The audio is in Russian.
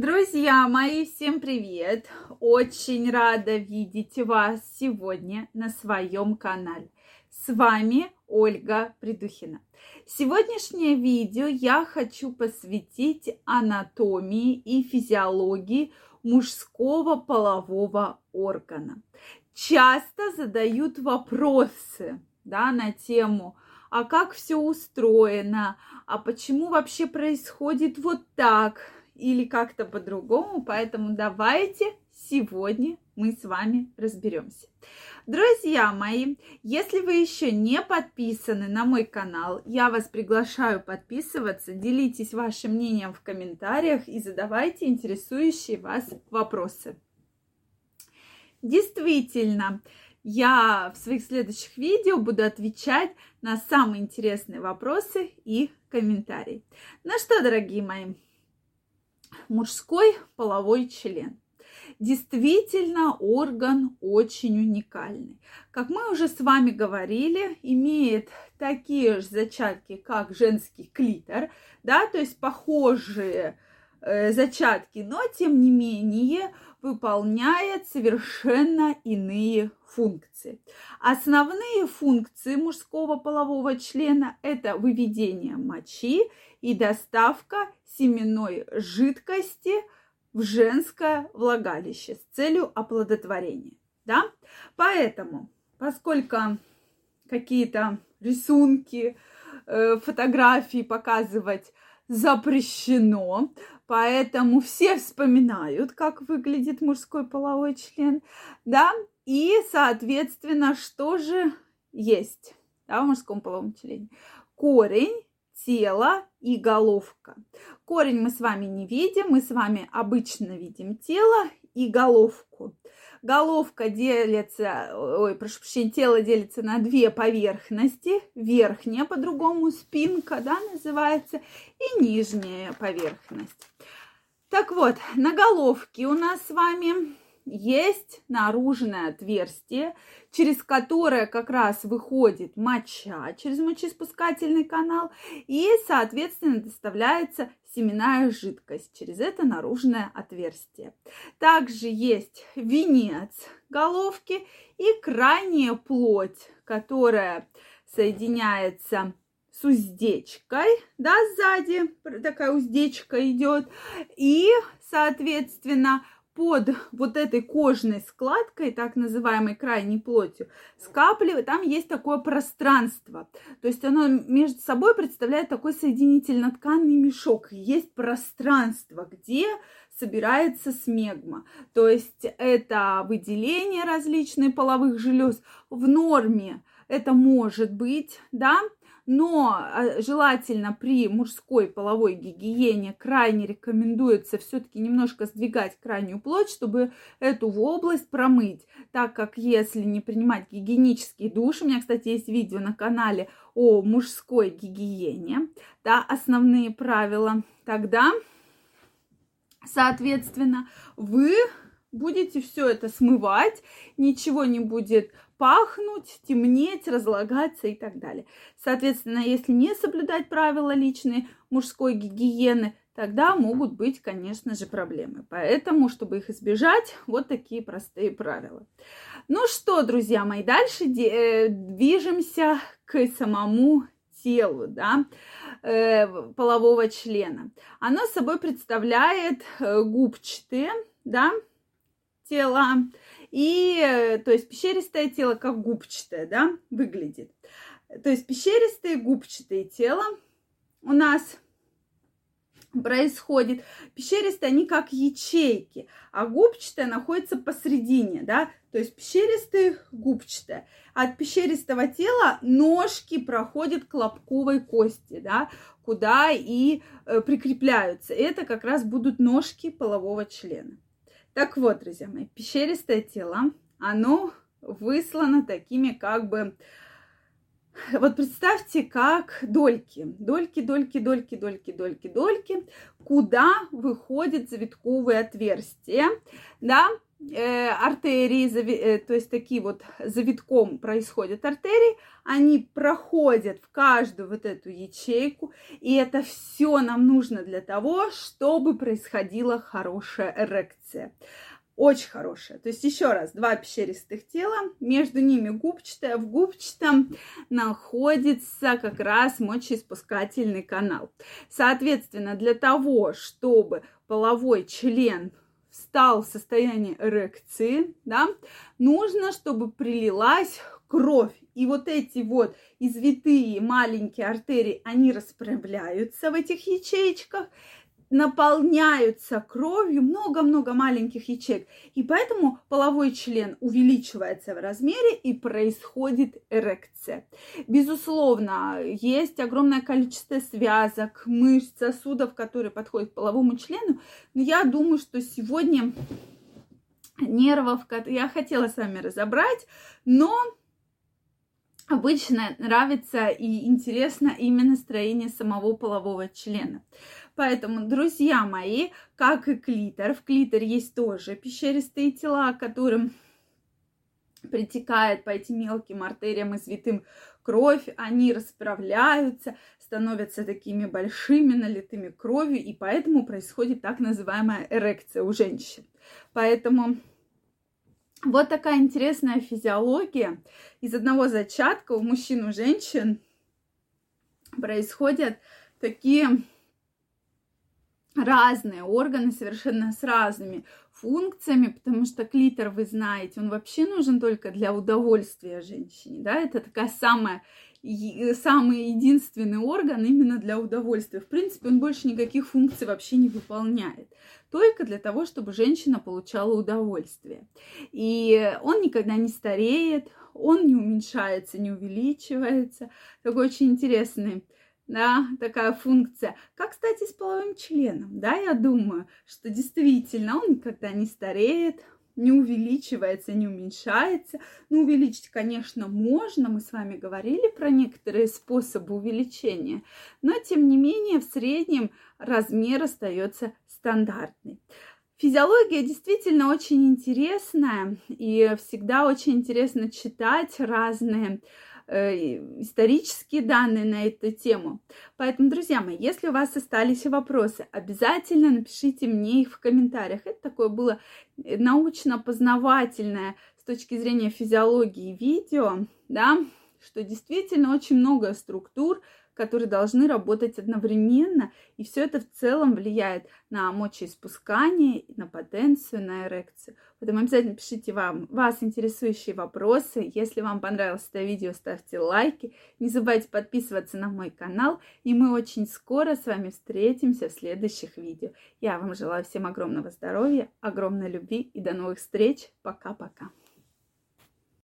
Друзья мои, всем привет! Очень рада видеть вас сегодня на своем канале. С вами Ольга Придухина. Сегодняшнее видео я хочу посвятить анатомии и физиологии мужского полового органа. Часто задают вопросы да, на тему, а как все устроено, а почему вообще происходит вот так, или как-то по-другому, поэтому давайте сегодня мы с вами разберемся. Друзья мои, если вы еще не подписаны на мой канал, я вас приглашаю подписываться, делитесь вашим мнением в комментариях и задавайте интересующие вас вопросы. Действительно, я в своих следующих видео буду отвечать на самые интересные вопросы и комментарии. Ну что, дорогие мои, мужской половой член. Действительно, орган очень уникальный. Как мы уже с вами говорили, имеет такие же зачатки, как женский клитор, да, то есть похожие зачатки, но тем не менее выполняет совершенно иные функции. Основные функции мужского полового члена – это выведение мочи и доставка семенной жидкости в женское влагалище с целью оплодотворения. Да? Поэтому, поскольку какие-то рисунки, э, фотографии показывать запрещено, поэтому все вспоминают, как выглядит мужской половой член, да, и, соответственно, что же есть, да, в мужском половом члене? Корень, тело и головка. Корень мы с вами не видим, мы с вами обычно видим тело и головку. Головка делится, ой, прошу прощения, тело делится на две поверхности. Верхняя, по-другому спинка, да, называется, и нижняя поверхность. Так вот, на головке у нас с вами есть наружное отверстие, через которое как раз выходит моча через мочеиспускательный канал и, соответственно, доставляется семенная жидкость через это наружное отверстие. Также есть венец головки и крайняя плоть, которая соединяется с уздечкой, да, сзади такая уздечка идет, и, соответственно, под вот этой кожной складкой, так называемой крайней плотью, скапливает, там есть такое пространство. То есть оно между собой представляет такой соединительно-тканный мешок. Есть пространство, где собирается смегма. То есть это выделение различных половых желез в норме. Это может быть, да, но а, желательно при мужской половой гигиене крайне рекомендуется все-таки немножко сдвигать крайнюю плоть, чтобы эту область промыть, так как если не принимать гигиенический душ, у меня, кстати, есть видео на канале о мужской гигиене, да, основные правила, тогда, соответственно, вы будете все это смывать, ничего не будет пахнуть, темнеть, разлагаться и так далее. Соответственно, если не соблюдать правила личной мужской гигиены, тогда могут быть, конечно же, проблемы. Поэтому, чтобы их избежать, вот такие простые правила. Ну что, друзья мои, дальше э, движемся к самому телу, да, э, полового члена. Оно собой представляет э, губчатые, да, тела, и, э, то есть, пещеристое тело как губчатое, да, выглядит. То есть, пещеристые губчатые тела у нас происходит. Пещеристые, они как ячейки, а губчатая находится посередине, да, то есть пещеристые, губчатая. От пещеристого тела ножки проходят к лобковой кости, да, куда и э, прикрепляются. Это как раз будут ножки полового члена. Так вот, друзья мои, пещеристое тело, оно выслано такими как бы... Вот представьте, как дольки, дольки, дольки, дольки, дольки, дольки, дольки, куда выходит завитковые отверстия, да, артерии, зави, э, то есть такие вот завитком происходят артерии, они проходят в каждую вот эту ячейку, и это все нам нужно для того, чтобы происходила хорошая эрекция. Очень хорошая. То есть еще раз, два пещеристых тела, между ними губчатое, в губчатом находится как раз мочеиспускательный канал. Соответственно, для того, чтобы половой член встал в состояние эрекции, да, нужно, чтобы прилилась кровь. И вот эти вот извитые маленькие артерии, они расправляются в этих ячеечках, наполняются кровью много-много маленьких ячеек. И поэтому половой член увеличивается в размере и происходит эрекция. Безусловно, есть огромное количество связок, мышц, сосудов, которые подходят к половому члену. Но я думаю, что сегодня нервов я хотела с вами разобрать, но обычно нравится и интересно именно строение самого полового члена. Поэтому, друзья мои, как и клитор, в клитор есть тоже пещеристые тела, которым притекает по этим мелким артериям извитым кровь, они расправляются, становятся такими большими, налитыми кровью, и поэтому происходит так называемая эрекция у женщин. Поэтому вот такая интересная физиология. Из одного зачатка у мужчин и у женщин происходят такие разные органы совершенно с разными функциями, потому что клитор, вы знаете, он вообще нужен только для удовольствия женщине, да, это такая самая самый единственный орган именно для удовольствия. В принципе, он больше никаких функций вообще не выполняет. Только для того, чтобы женщина получала удовольствие. И он никогда не стареет, он не уменьшается, не увеличивается. Такой очень интересный да, такая функция. Как, кстати, с половым членом, да, я думаю, что действительно он никогда не стареет, не увеличивается, не уменьшается. Ну, увеличить, конечно, можно, мы с вами говорили про некоторые способы увеличения, но, тем не менее, в среднем размер остается стандартный. Физиология действительно очень интересная, и всегда очень интересно читать разные исторические данные на эту тему. Поэтому, друзья мои, если у вас остались вопросы, обязательно напишите мне их в комментариях. Это такое было э, научно-познавательное с точки зрения физиологии видео, да, что действительно очень много структур, которые должны работать одновременно, и все это в целом влияет на мочеиспускание, на потенцию, на эрекцию. Поэтому обязательно пишите вам вас интересующие вопросы. Если вам понравилось это видео, ставьте лайки. Не забывайте подписываться на мой канал. И мы очень скоро с вами встретимся в следующих видео. Я вам желаю всем огромного здоровья, огромной любви и до новых встреч. Пока-пока.